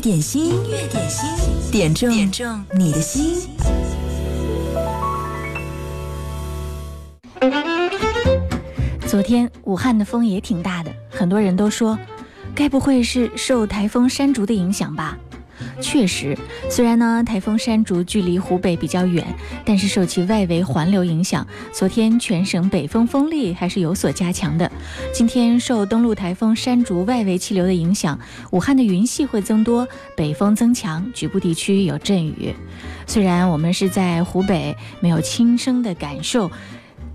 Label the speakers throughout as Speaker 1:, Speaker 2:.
Speaker 1: 点心，音乐点心，点中点中你的心。
Speaker 2: 昨天武汉的风也挺大的，很多人都说，该不会是受台风山竹的影响吧？确实，虽然呢台风山竹距离湖北比较远，但是受其外围环流影响，昨天全省北风风力还是有所加强的。今天受登陆台风山竹外围气流的影响，武汉的云系会增多，北风增强，局部地区有阵雨。虽然我们是在湖北，没有亲身的感受。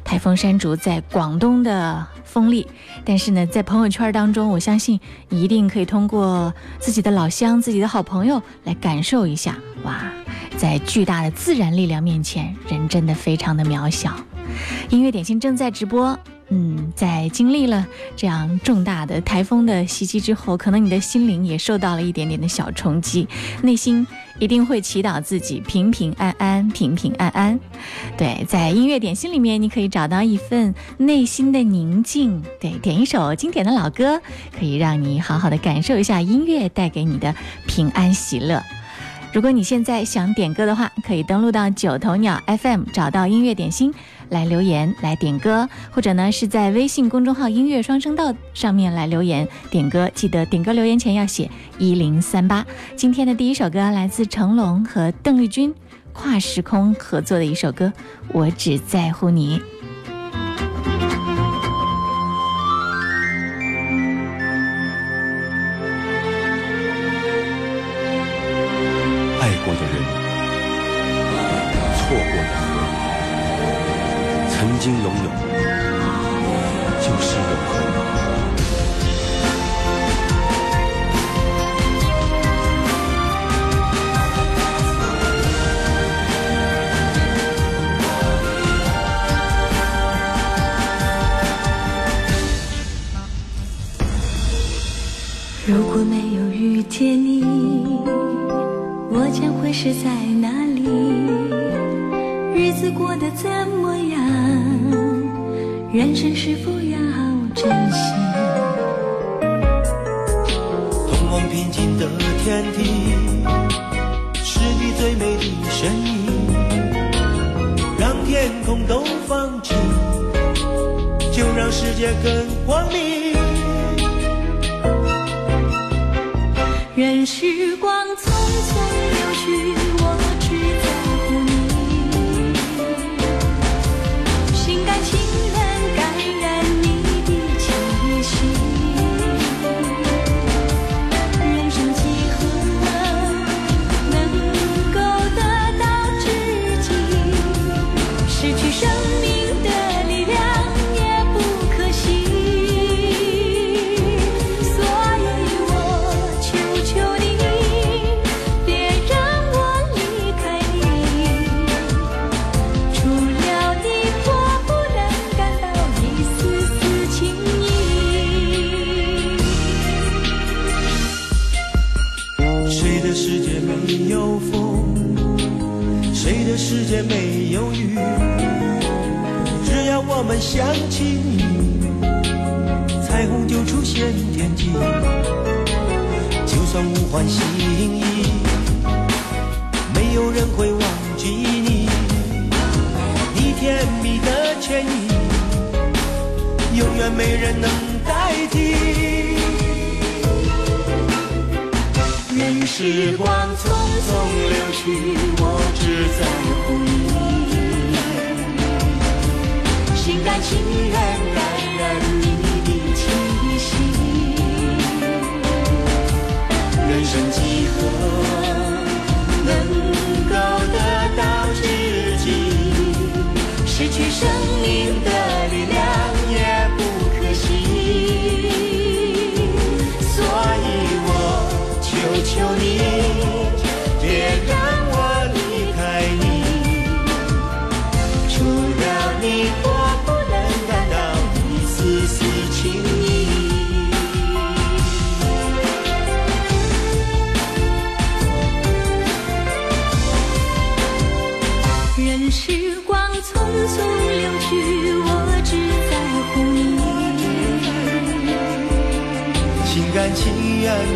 Speaker 2: 台风山竹在广东的风力，但是呢，在朋友圈当中，我相信一定可以通过自己的老乡、自己的好朋友来感受一下。哇，在巨大的自然力量面前，人真的非常的渺小。音乐点心正在直播。嗯，在经历了这样重大的台风的袭击之后，可能你的心灵也受到了一点点的小冲击，内心一定会祈祷自己平平安安、平平安安。对，在音乐点心里面，你可以找到一份内心的宁静。对，点一首经典的老歌，可以让你好好的感受一下音乐带给你的平安喜乐。如果你现在想点歌的话，可以登录到九头鸟 FM，找到音乐点心来留言来点歌，或者呢是在微信公众号音乐双声道上面来留言点歌。记得点歌留言前要写一零三八。今天的第一首歌来自成龙和邓丽君跨时空合作的一首歌，我只在乎你。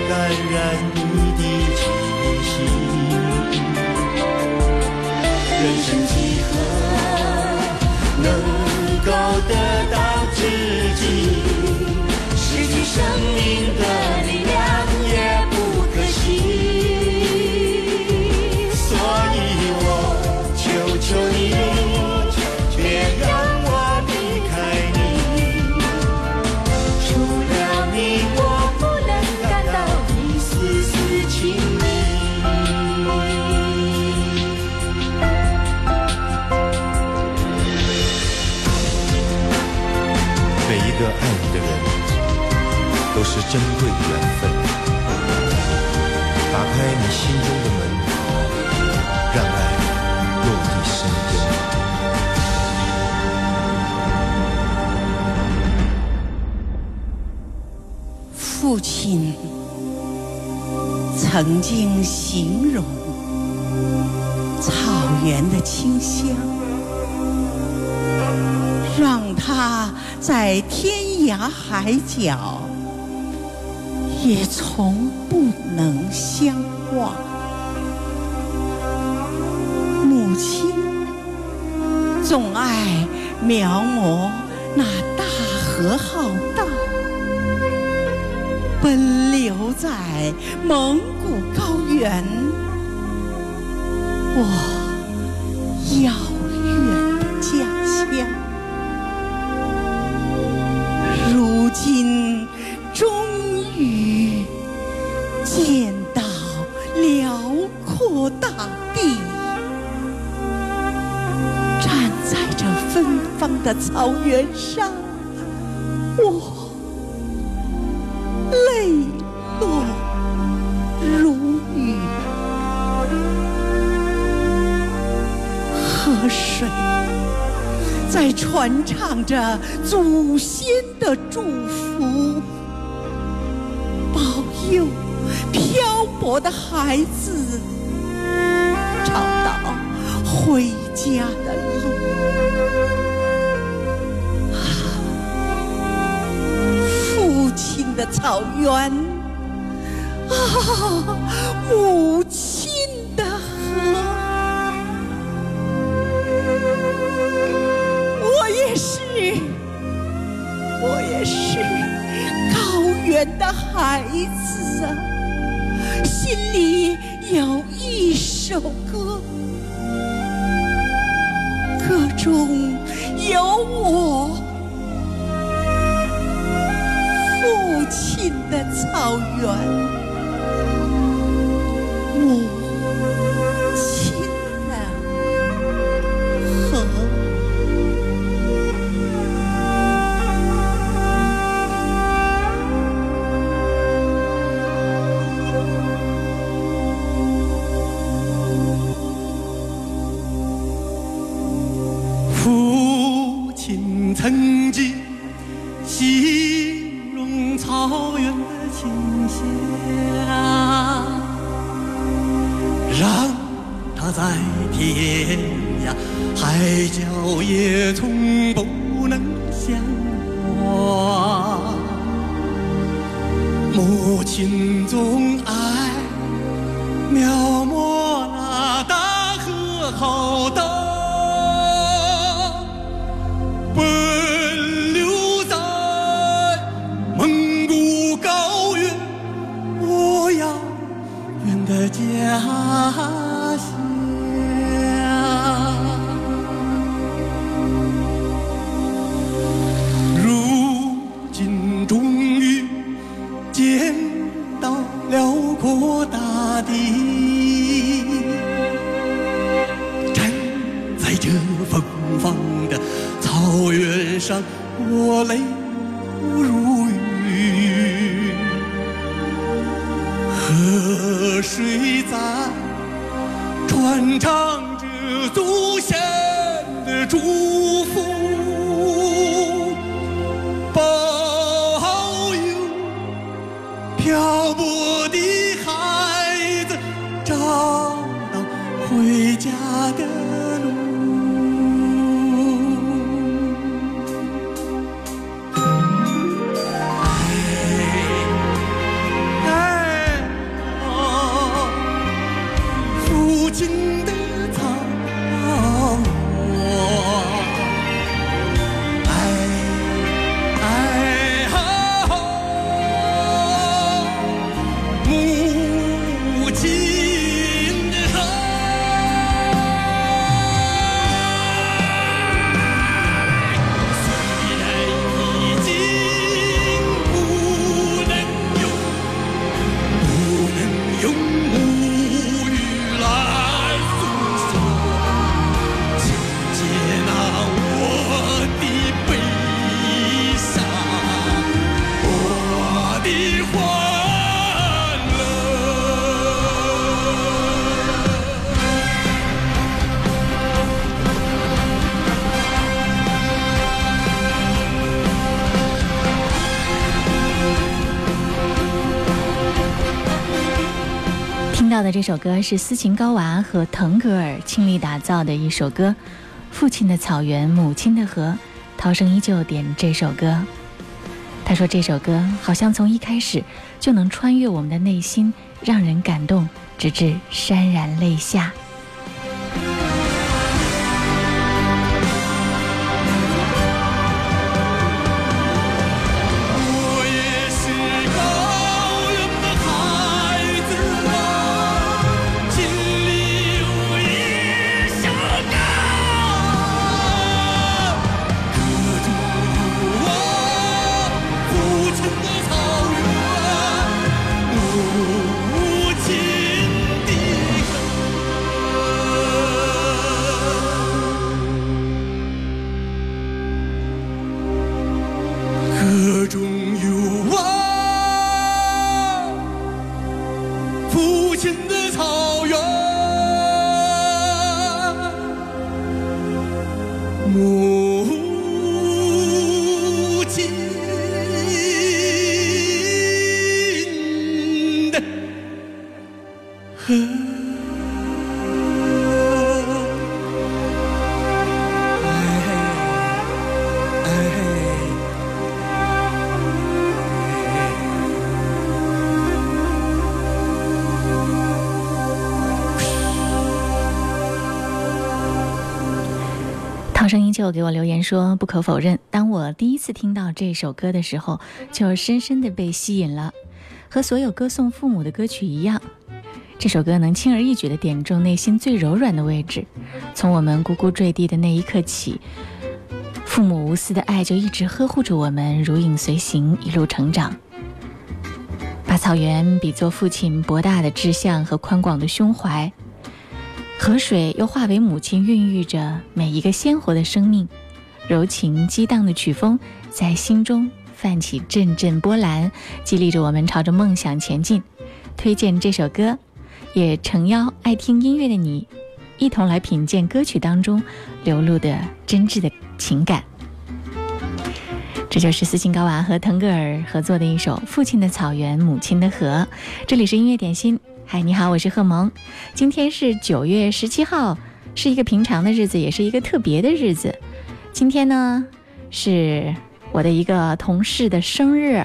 Speaker 3: 感染你的气息。人生几何能够得到知己？失去生命的珍贵的缘分。打开你心中的门，让爱落地生根。
Speaker 4: 父亲曾经形容草原的清香，让他在天涯海角也从不能相忘。母亲总爱描摹那大河浩荡。奔流在蒙古高原，我草原上，我。泪落如雨，河水在传唱着祖先的祝福，保佑漂泊的孩子草原啊，母亲的河，我也是，我也是高原的孩子啊，心里有一首歌，歌中有我。
Speaker 3: 遥远。
Speaker 2: 首歌是斯琴高娃和腾格尔倾力打造的一首歌，《父亲的草原，母亲的河》。涛声依旧点这首歌，他说这首歌好像从一开始就能穿越我们的内心，让人感动，直至潸然泪下。给我留言说：“不可否认，当我第一次听到这首歌的时候，就深深的被吸引了。和所有歌颂父母的歌曲一样，这首歌能轻而易举的点中内心最柔软的位置。从我们呱呱坠地的那一刻起，父母无私的爱就一直呵护着我们，如影随形，一路成长。把草原比作父亲博大的志向和宽广的胸怀。”河水又化为母亲，孕育着每一个鲜活的生命。柔情激荡的曲风在心中泛起阵阵波澜，激励着我们朝着梦想前进。推荐这首歌，也诚邀爱听音乐的你，一同来品鉴歌曲当中流露的真挚的情感。这就是斯琴高娃和腾格尔合作的一首《父亲的草原，母亲的河》。这里是音乐点心。嗨，你好，我是贺萌。今天是九月十七号，是一个平常的日子，也是一个特别的日子。今天呢，是我的一个同事的生日。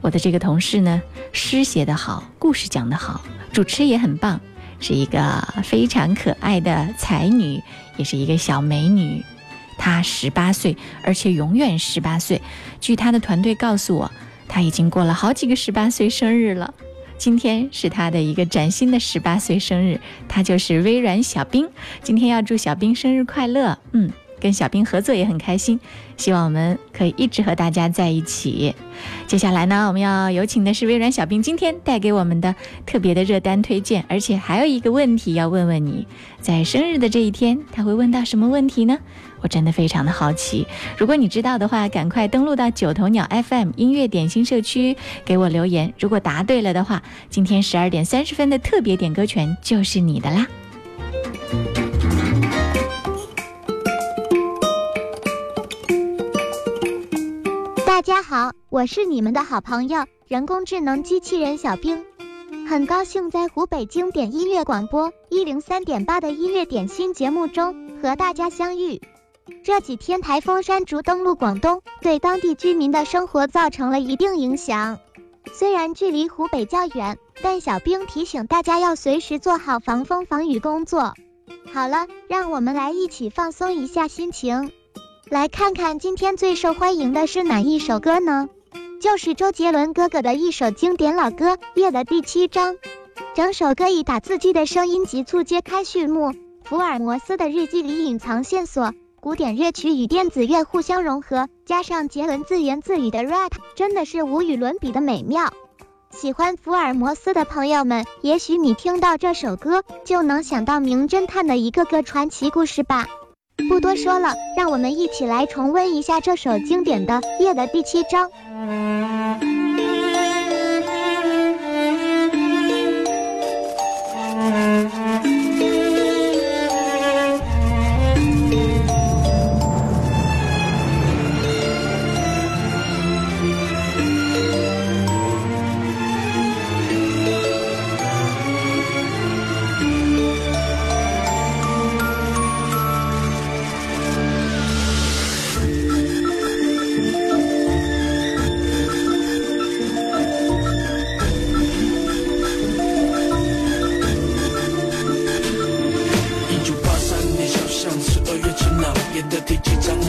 Speaker 2: 我的这个同事呢，诗写得好，故事讲得好，主持也很棒，是一个非常可爱的才女，也是一个小美女。她十八岁，而且永远十八岁。据她的团队告诉我，她已经过了好几个十八岁生日了。今天是他的一个崭新的十八岁生日，他就是微软小冰。今天要祝小冰生日快乐，嗯，跟小冰合作也很开心，希望我们可以一直和大家在一起。接下来呢，我们要有请的是微软小冰今天带给我们的特别的热单推荐，而且还有一个问题要问问你，在生日的这一天，他会问到什么问题呢？我真的非常的好奇，如果你知道的话，赶快登录到九头鸟 FM 音乐点心社区给我留言。如果答对了的话，今天十二点三十分的特别点歌权就是你的啦。
Speaker 5: 大家好，我是你们的好朋友人工智能机器人小冰，很高兴在湖北经典音乐广播一零三点八的音乐点心节目中和大家相遇。这几天台风山竹登陆广东，对当地居民的生活造成了一定影响。虽然距离湖北较远，但小兵提醒大家要随时做好防风防雨工作。好了，让我们来一起放松一下心情，来看看今天最受欢迎的是哪一首歌呢？就是周杰伦哥哥的一首经典老歌《夜的第七章》。整首歌以打字机的声音急促揭开序幕，福尔摩斯的日记里隐藏线索。古典乐曲与电子乐互相融合，加上杰伦自言自语的 rap，真的是无与伦比的美妙。喜欢福尔摩斯的朋友们，也许你听到这首歌就能想到名侦探的一个个传奇故事吧。不多说了，让我们一起来重温一下这首经典的《夜》的第七章。
Speaker 6: 的
Speaker 7: 第几章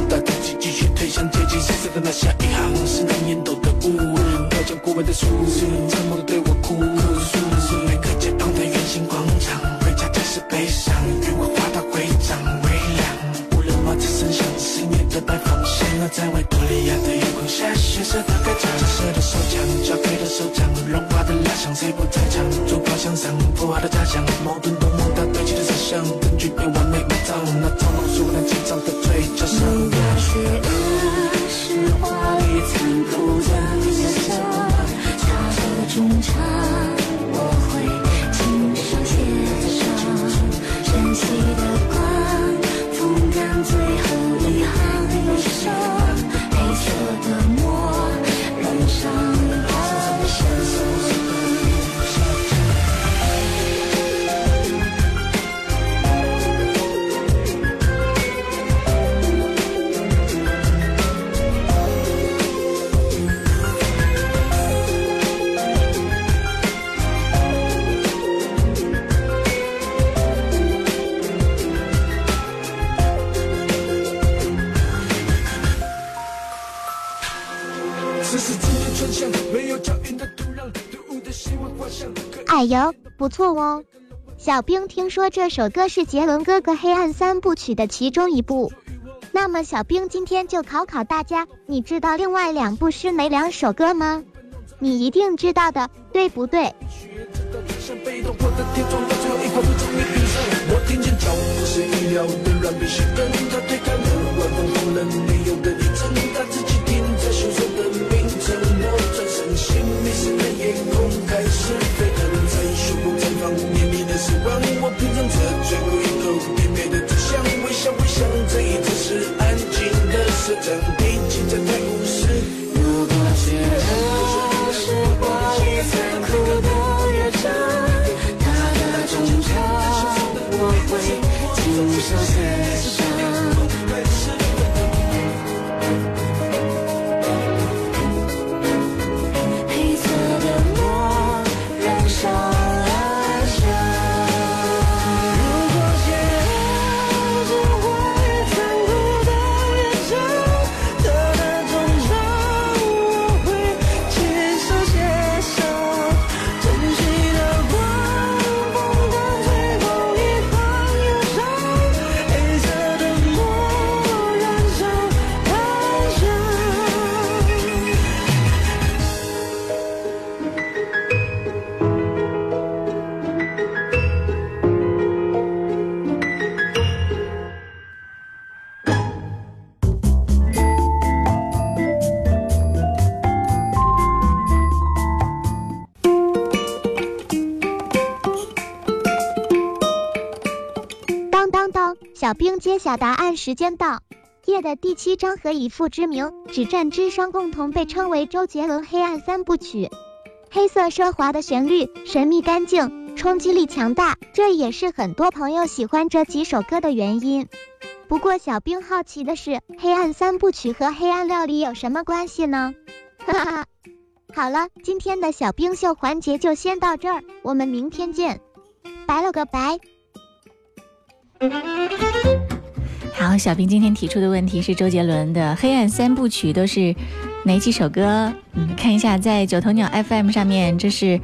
Speaker 5: 哎呦，不错哦。小兵听说这首歌是杰伦哥哥《黑暗三部曲》的其中一部，那么小兵今天就考考大家，你知道另外两部是哪两首歌吗？你一定知道的，对不对？
Speaker 6: 像被动，我死亡。我品尝着最后一口甜美的真相，微笑微笑，这一次是安静的射程，毕竟在太故事。
Speaker 7: 如果写的是华丽残酷的乐章，它的衷肠我会亲手
Speaker 5: 兵揭晓答案时间到。夜的第七章和以父之名、止战之殇共同被称为周杰伦黑暗三部曲。黑色奢华的旋律，神秘干净，冲击力强大，这也是很多朋友喜欢这几首歌的原因。不过小兵好奇的是，黑暗三部曲和黑暗料理有什么关系呢？哈哈哈。好了，今天的小兵秀环节就先到这儿，我们明天见，拜了个拜。
Speaker 2: 好，小兵今天提出的问题是周杰伦的《黑暗三部曲》都是哪几首歌？嗯，看一下在九头鸟 FM 上面，这是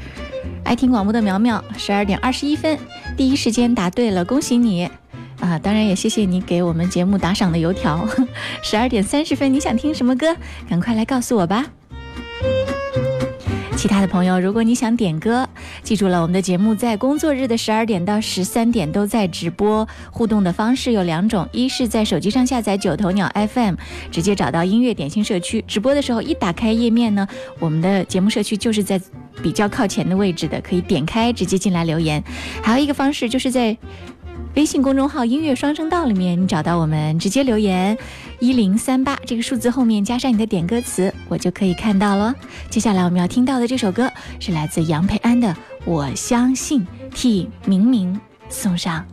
Speaker 2: 爱听广播的苗苗，十二点二十一分第一时间答对了，恭喜你！啊，当然也谢谢你给我们节目打赏的油条。十二点三十分，你想听什么歌？赶快来告诉我吧。其他的朋友，如果你想点歌，记住了，我们的节目在工作日的十二点到十三点都在直播。互动的方式有两种，一是在手机上下载九头鸟 FM，直接找到音乐点心社区。直播的时候一打开页面呢，我们的节目社区就是在比较靠前的位置的，可以点开直接进来留言。还有一个方式就是在微信公众号“音乐双声道”里面，你找到我们直接留言一零三八这个数字后面加上你的点歌词，我就可以看到了。接下来我们要听到的这首歌是来自杨培安的《我相信》，替明明送上。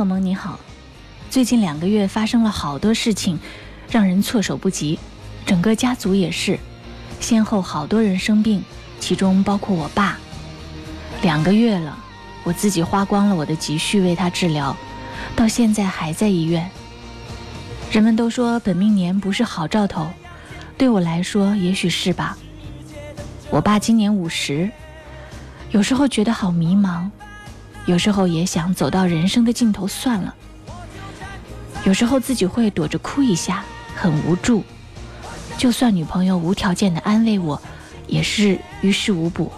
Speaker 2: 贺蒙你好，最近两个月发生了好多事情，让人措手不及，整个家族也是，先后好多人生病，其中包括我爸。两个月了，我自己花光了我的积蓄为他治疗，到现在还在医院。人们都说本命年不是好兆头，对我来说也许是吧。我爸今年五十，有时候觉得好迷茫。”有时候也想走到人生的尽头算了。有时候自己会躲着哭一下，很无助。就算女朋友无条件的安慰我，也是于事无补。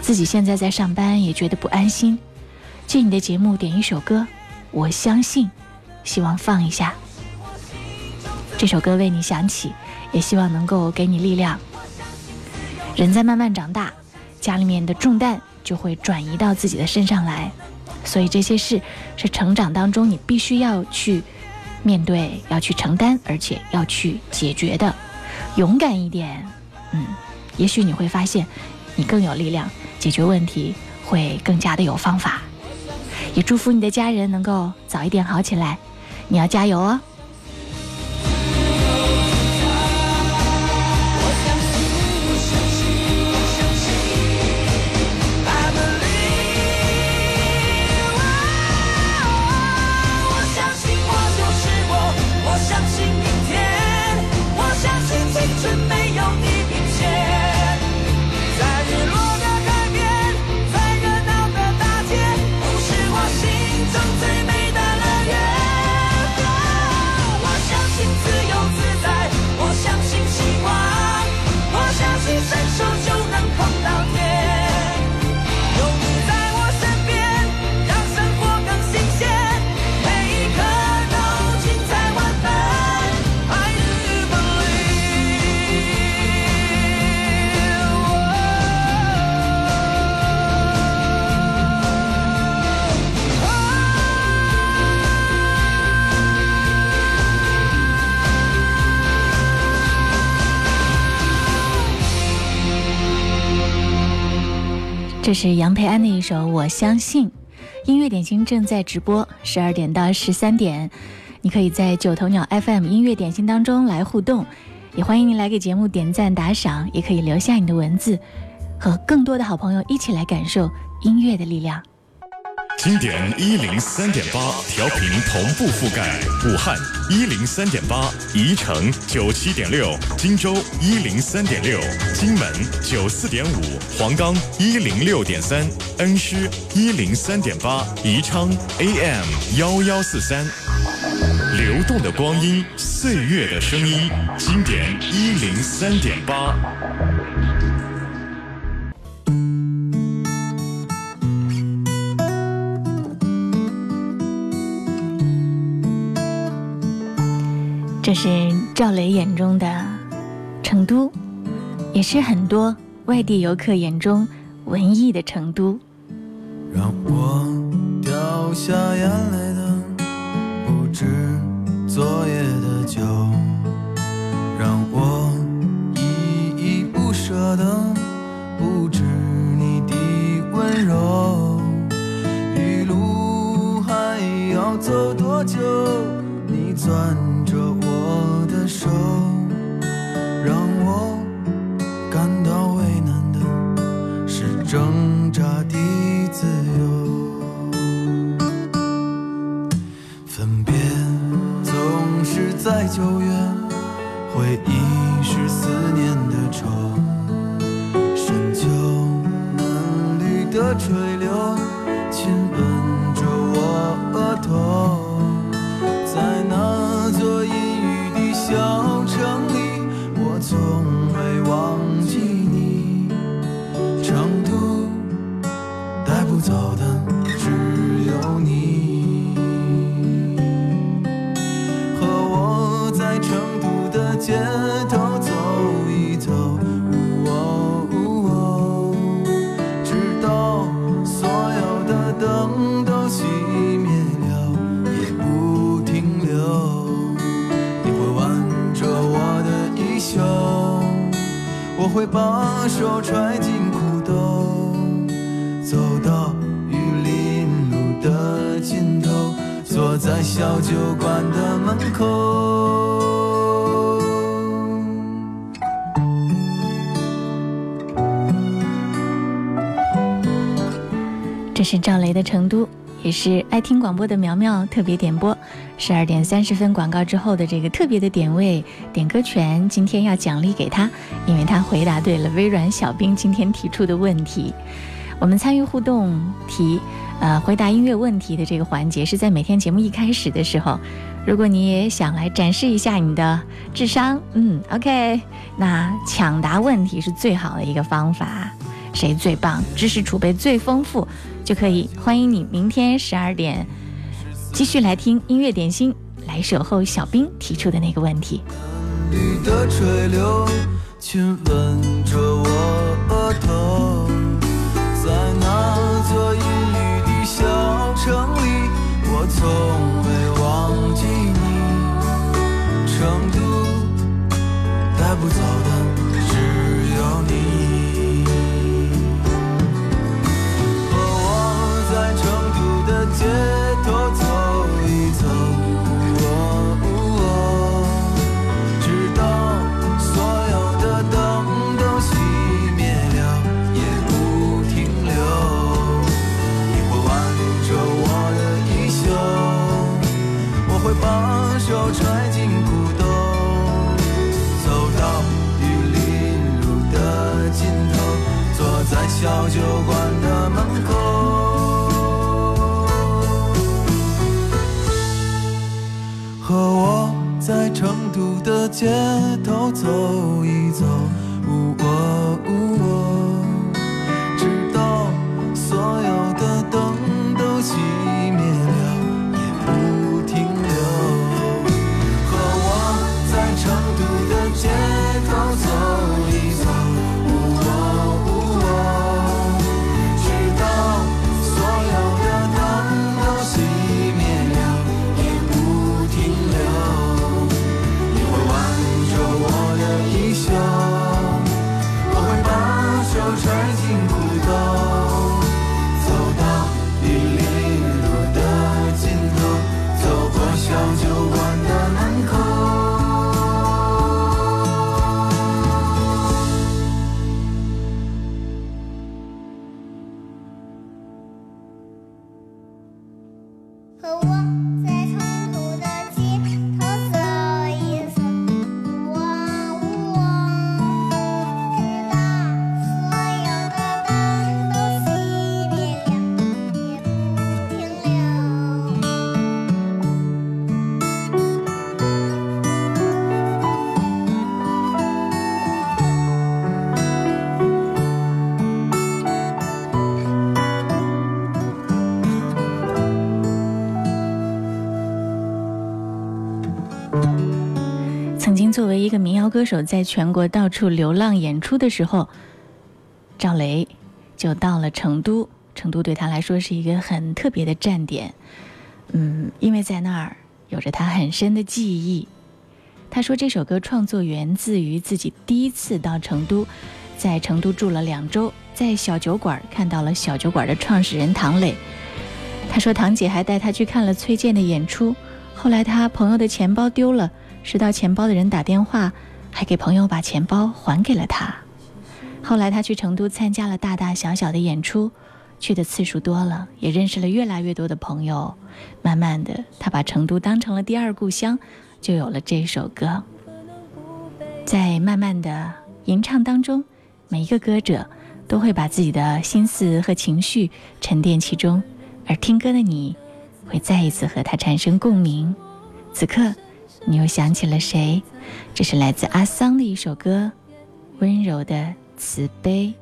Speaker 2: 自己现在在上班，也觉得不安心。借你的节目点一首歌，我相信，希望放一下。这首歌为你响起，也希望能够给你力量。人在慢慢长大，家里面的重担。就会转移到自己的身上来，所以这些事是成长当中你必须要去面对、要去承担，而且要去解决的。勇敢一点，嗯，也许你会发现你更有力量，解决问题会更加的有方法。也祝福你的家人能够早一点好起来，你要加油哦。这是杨培安的一首《我相信》，音乐点心正在直播，十二点到十三点，你可以在九头鸟 FM 音乐点心当中来互动，也欢迎您来给节目点赞打赏，也可以留下你的文字，和更多的好朋友一起来感受音乐的力量。
Speaker 8: 经典一零三点八调频同步覆盖武汉一零三点八，宜城九七点六，荆州一零三点六，荆门九四点五，黄冈一零六点三，恩施一零三点八，宜昌 AM 幺幺四三。流动的光阴，岁月的声音，经典一零三点八。
Speaker 2: 这是赵雷眼中的成都，也是很多外地游客眼中文艺的成都。
Speaker 9: 让我掉下眼泪的不止昨夜的酒，让我依依不舍的不止你的温柔。一路还要走多久？你攥。手让我感到为难的是挣扎的自由，分别总是在九月，是
Speaker 2: 赵雷的《成都》，也是爱听广播的苗苗特别点播。十二点三十分广告之后的这个特别的点位点歌权，今天要奖励给他，因为他回答对了微软小冰今天提出的问题。我们参与互动题，呃，回答音乐问题的这个环节是在每天节目一开始的时候。如果你也想来展示一下你的智商，嗯，OK，那抢答问题是最好的一个方法。谁最棒，知识储备最丰富，就可以欢迎你明天十二点继续来听音乐点心，来守候小兵提出的那个问题。
Speaker 9: 雨的垂流，亲吻着我额头，在那座阴雨的小城里，我从未忘记你。成都带不走街头走一走。直到所有的灯都熄灭了，也不停留。你会挽着我的衣袖，我会把手揣进裤兜，走到玉林路的尽头，坐在小酒馆的门口。和我在成都的街头走一走，一
Speaker 2: 个民谣歌手，在全国到处流浪演出的时候，赵雷就到了成都。成都对他来说是一个很特别的站点，嗯，因为在那儿有着他很深的记忆。他说这首歌创作源自于自己第一次到成都，在成都住了两周，在小酒馆看到了小酒馆的创始人唐磊。他说唐姐还带他去看了崔健的演出，后来他朋友的钱包丢了。拾到钱包的人打电话，还给朋友把钱包还给了他。后来他去成都参加了大大小小的演出，去的次数多了，也认识了越来越多的朋友。慢慢的，他把成都当成了第二故乡，就有了这首歌。在慢慢的吟唱当中，每一个歌者都会把自己的心思和情绪沉淀其中，而听歌的你，会再一次和他产生共鸣。此刻。你又想起了谁？这是来自阿桑的一首歌，《温柔的慈悲》。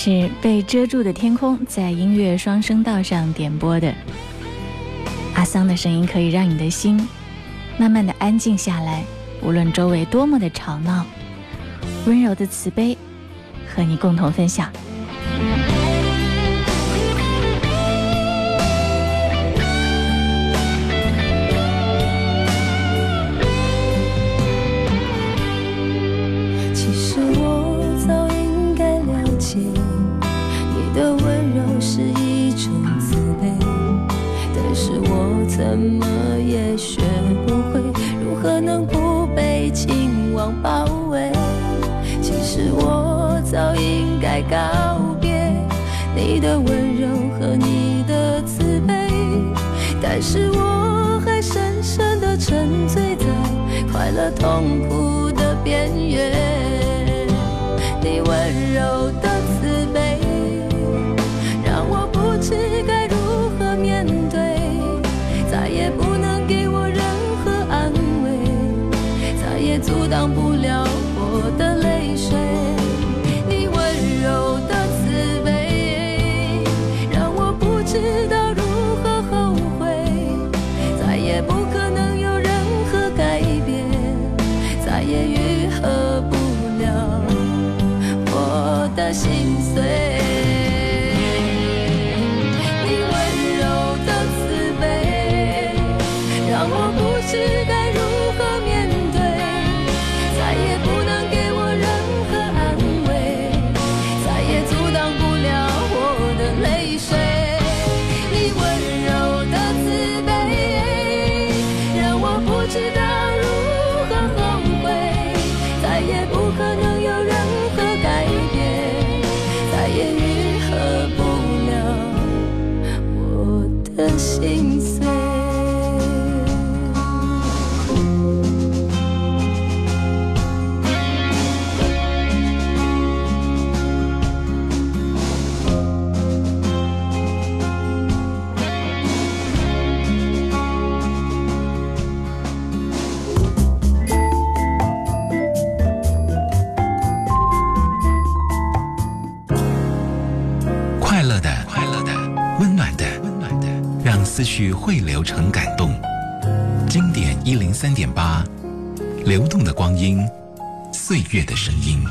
Speaker 2: 是被遮住的天空，在音乐双声道上点播的。阿桑的声音可以让你的心慢慢的安静下来，无论周围多么的吵闹，温柔的慈悲和你共同分享。
Speaker 10: 但是我还深深的沉醉在快乐痛苦的边缘。你温
Speaker 11: 岁月的声音。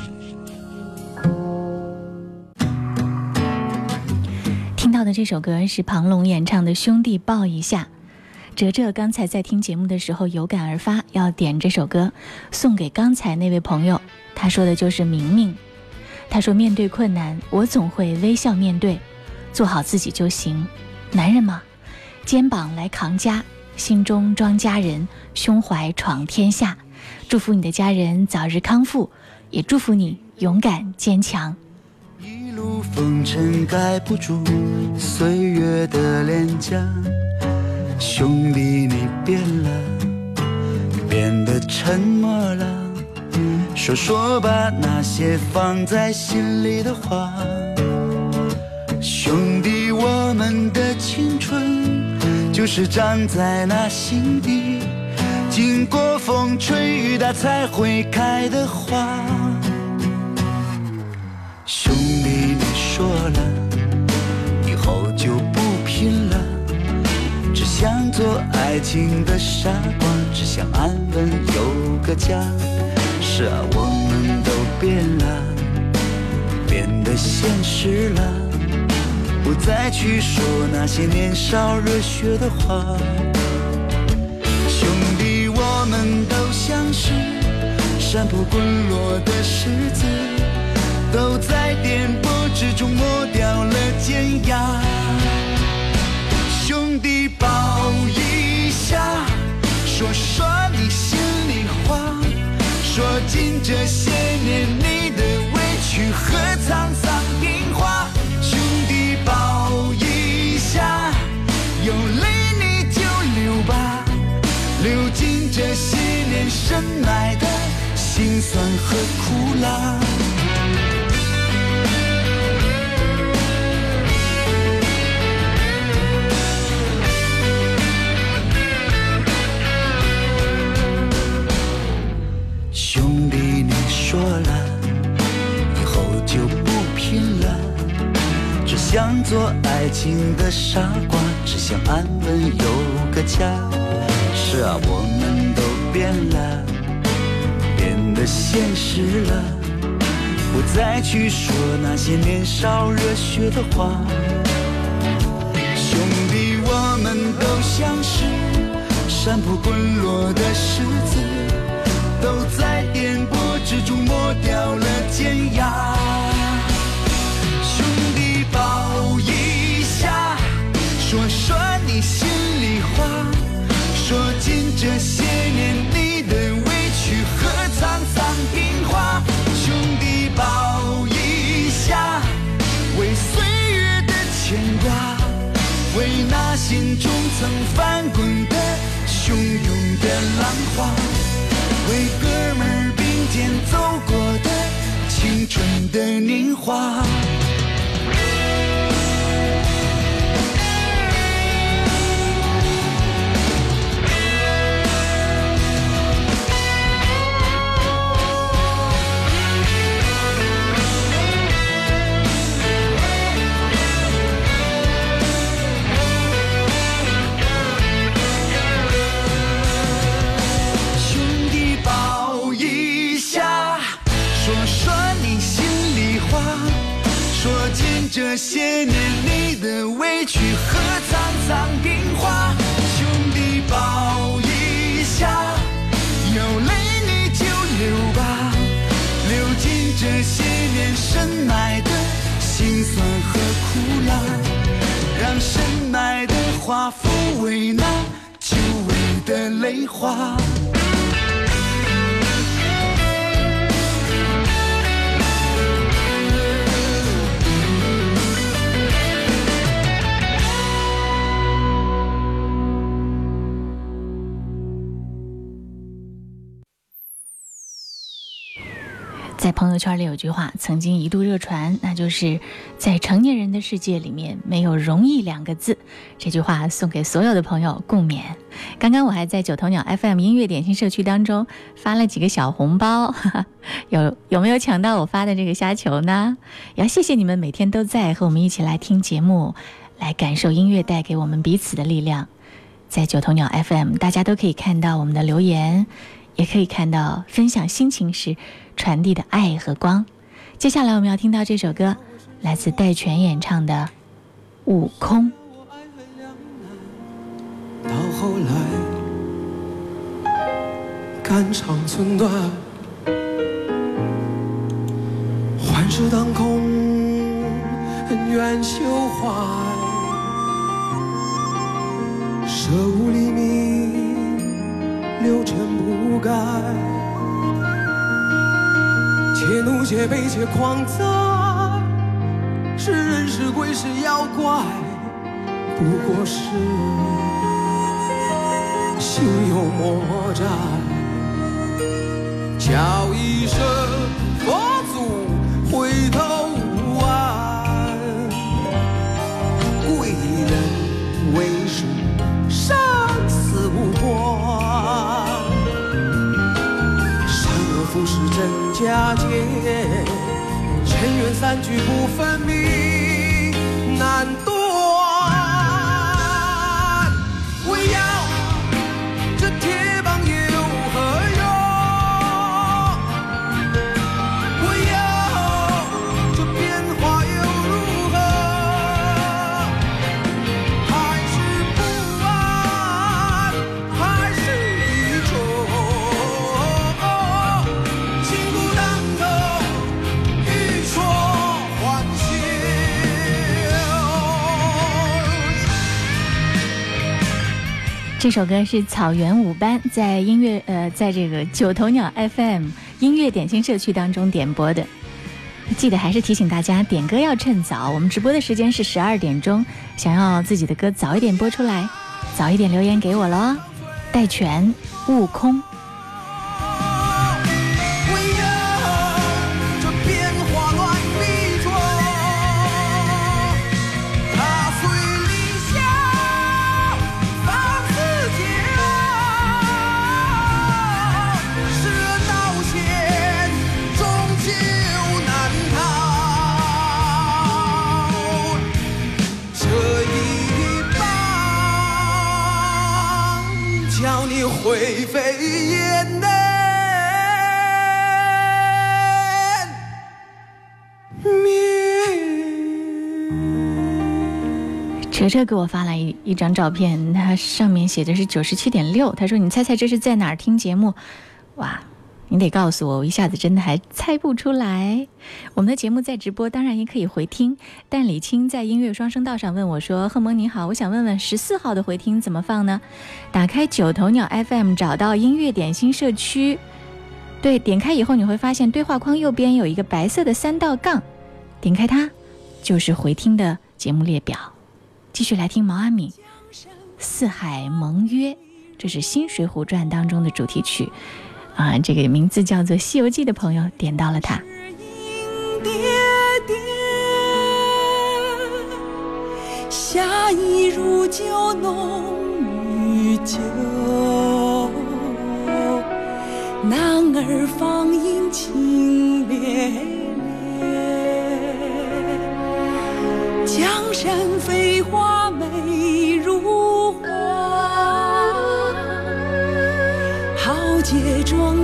Speaker 2: 听到的这首歌是庞龙演唱的《兄弟抱一下》。哲哲刚才在听节目的时候有感而发，要点这首歌送给刚才那位朋友。他说的就是明明。他说：“面对困难，我总会微笑面对，做好自己就行。男人嘛，肩膀来扛家，心中装家人，胸怀闯天下。祝福你的家人早日康复，也祝福你勇敢坚强。”
Speaker 12: 一路风尘盖不住岁月的脸颊，兄弟你变了，变得沉默了。说说吧，那些放在心里的话。兄弟，我们的青春就是长在那心底，经过风吹雨打才会开的花。兄弟，你说了，以后就不拼了，只想做爱情的傻瓜，只想安稳有个家。是啊，我们都变了，变得现实了，不再去说那些年少热血的话。是山坡滚落的石子，都在颠簸之中磨掉了尖牙。兄弟，抱一下，说说你心里话。说尽这些年你的委屈和沧桑和苦辣。兄弟，你说了，以后就不拼了，只想做爱情的傻瓜，只想安稳有个家。是啊，我们都变了，现实了，不再去说那些年少热血的话。兄弟，我们都像是山坡滚落的石子，都在颠簸之中磨掉了尖牙。兄弟，抱一下，说说你心里话，说尽这些年你抱一下，为岁月的牵挂，为那心中曾翻滚的汹涌的浪花，为哥们并肩走过的青春的年华。花。
Speaker 2: 朋友圈里有句话，曾经一度热传，那就是在成年人的世界里面没有容易两个字。这句话送给所有的朋友共勉。刚刚我还在九头鸟 FM 音乐点心社区当中发了几个小红包，哈哈，有有没有抢到我发的这个虾球呢？要谢谢你们每天都在和我们一起来听节目，来感受音乐带给我们彼此的力量。在九头鸟 FM，大家都可以看到我们的留言，也可以看到分享心情时传递的爱和光。接下来我们要听到这首歌，来自戴荃演唱的《悟空》。
Speaker 13: 到后来，肝肠寸断，幻世当空，恩怨休怀，舍吾黎明，六尘不改。且怒且悲且狂哉，是人是鬼是妖怪，不过是心有魔债。叫一声佛祖回头佳节，尘缘散聚不分明，难断。这
Speaker 2: 首歌是草原舞班在音乐呃，在这个九头鸟 FM 音乐点心社区当中点播的。记得还是提醒大家，点歌要趁早。我们直播的时间是十二点钟，想要自己的歌早一点播出来，早一点留言给我喽。戴荃，悟空。
Speaker 13: 灰飞烟灭。
Speaker 2: 哲哲给我发来一一张照片，他上面写的是九十七点六。他说：“你猜猜这是在哪儿听节目？”哇，你得告诉我，我一下子真的还猜不出来。我们的节目在直播，当然也可以回听。但李青在音乐双声道上问我说：“贺蒙你好，我想问问十四号的回听怎么放呢？”打开九头鸟 FM，找到音乐点心社区，对，点开以后你会发现对话框右边有一个白色的三道杠，点开它就是回听的节目列表。继续来听毛阿敏《四海盟约》，这是《新水浒传》当中的主题曲，啊，这个名字叫做《西游记》的朋友点到了它。
Speaker 14: 爹爹，夏意如酒浓于酒，男儿芳音情烈烈，江山飞花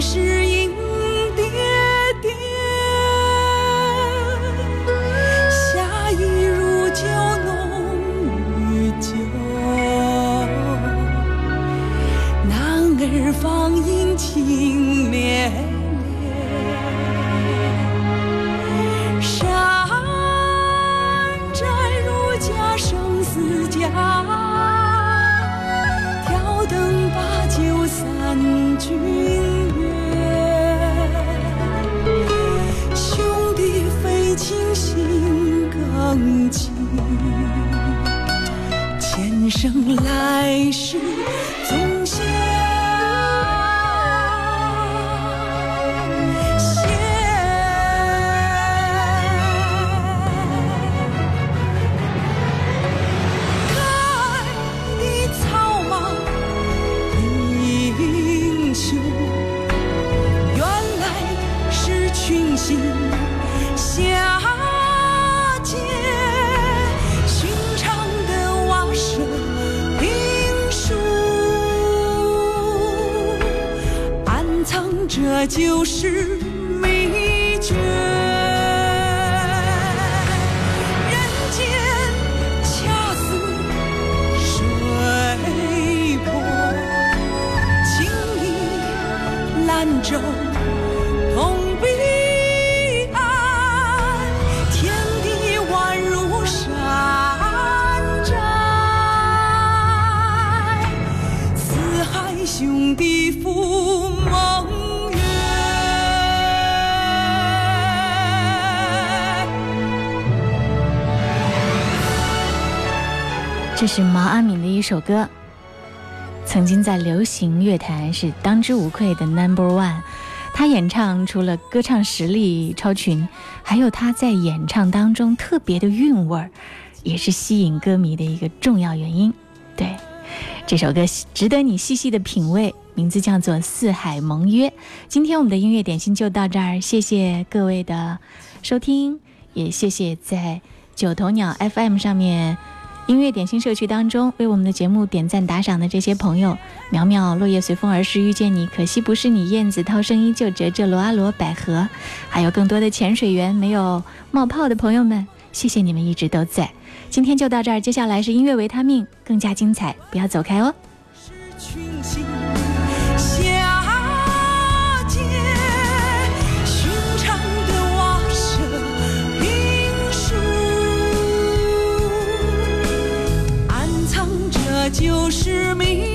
Speaker 14: 杰壮士迎爹爹。夏意如酒浓于酒，男儿芳音情烈烈，山寨如家生死家，挑灯把酒三君
Speaker 2: 首歌，曾经在流行乐坛是当之无愧的 Number One。他演唱除了歌唱实力超群，还有他在演唱当中特别的韵味儿，也是吸引歌迷的一个重要原因。对，这首歌值得你细细的品味，名字叫做《四海盟约》。今天我们的音乐点心就到这儿，谢谢各位的收听，也谢谢在九头鸟 FM 上面。音乐点心社区当中，为我们的节目点赞打赏的这些朋友：苗苗、落叶随风而逝、遇见你、可惜不是你、燕子、涛声依旧、哲哲、罗阿罗、百合，还有更多的潜水员没有冒泡的朋友们，谢谢你们一直都在。今天就到这儿，接下来是音乐维他命，更加精彩，不要走开哦。
Speaker 14: 群星就是命。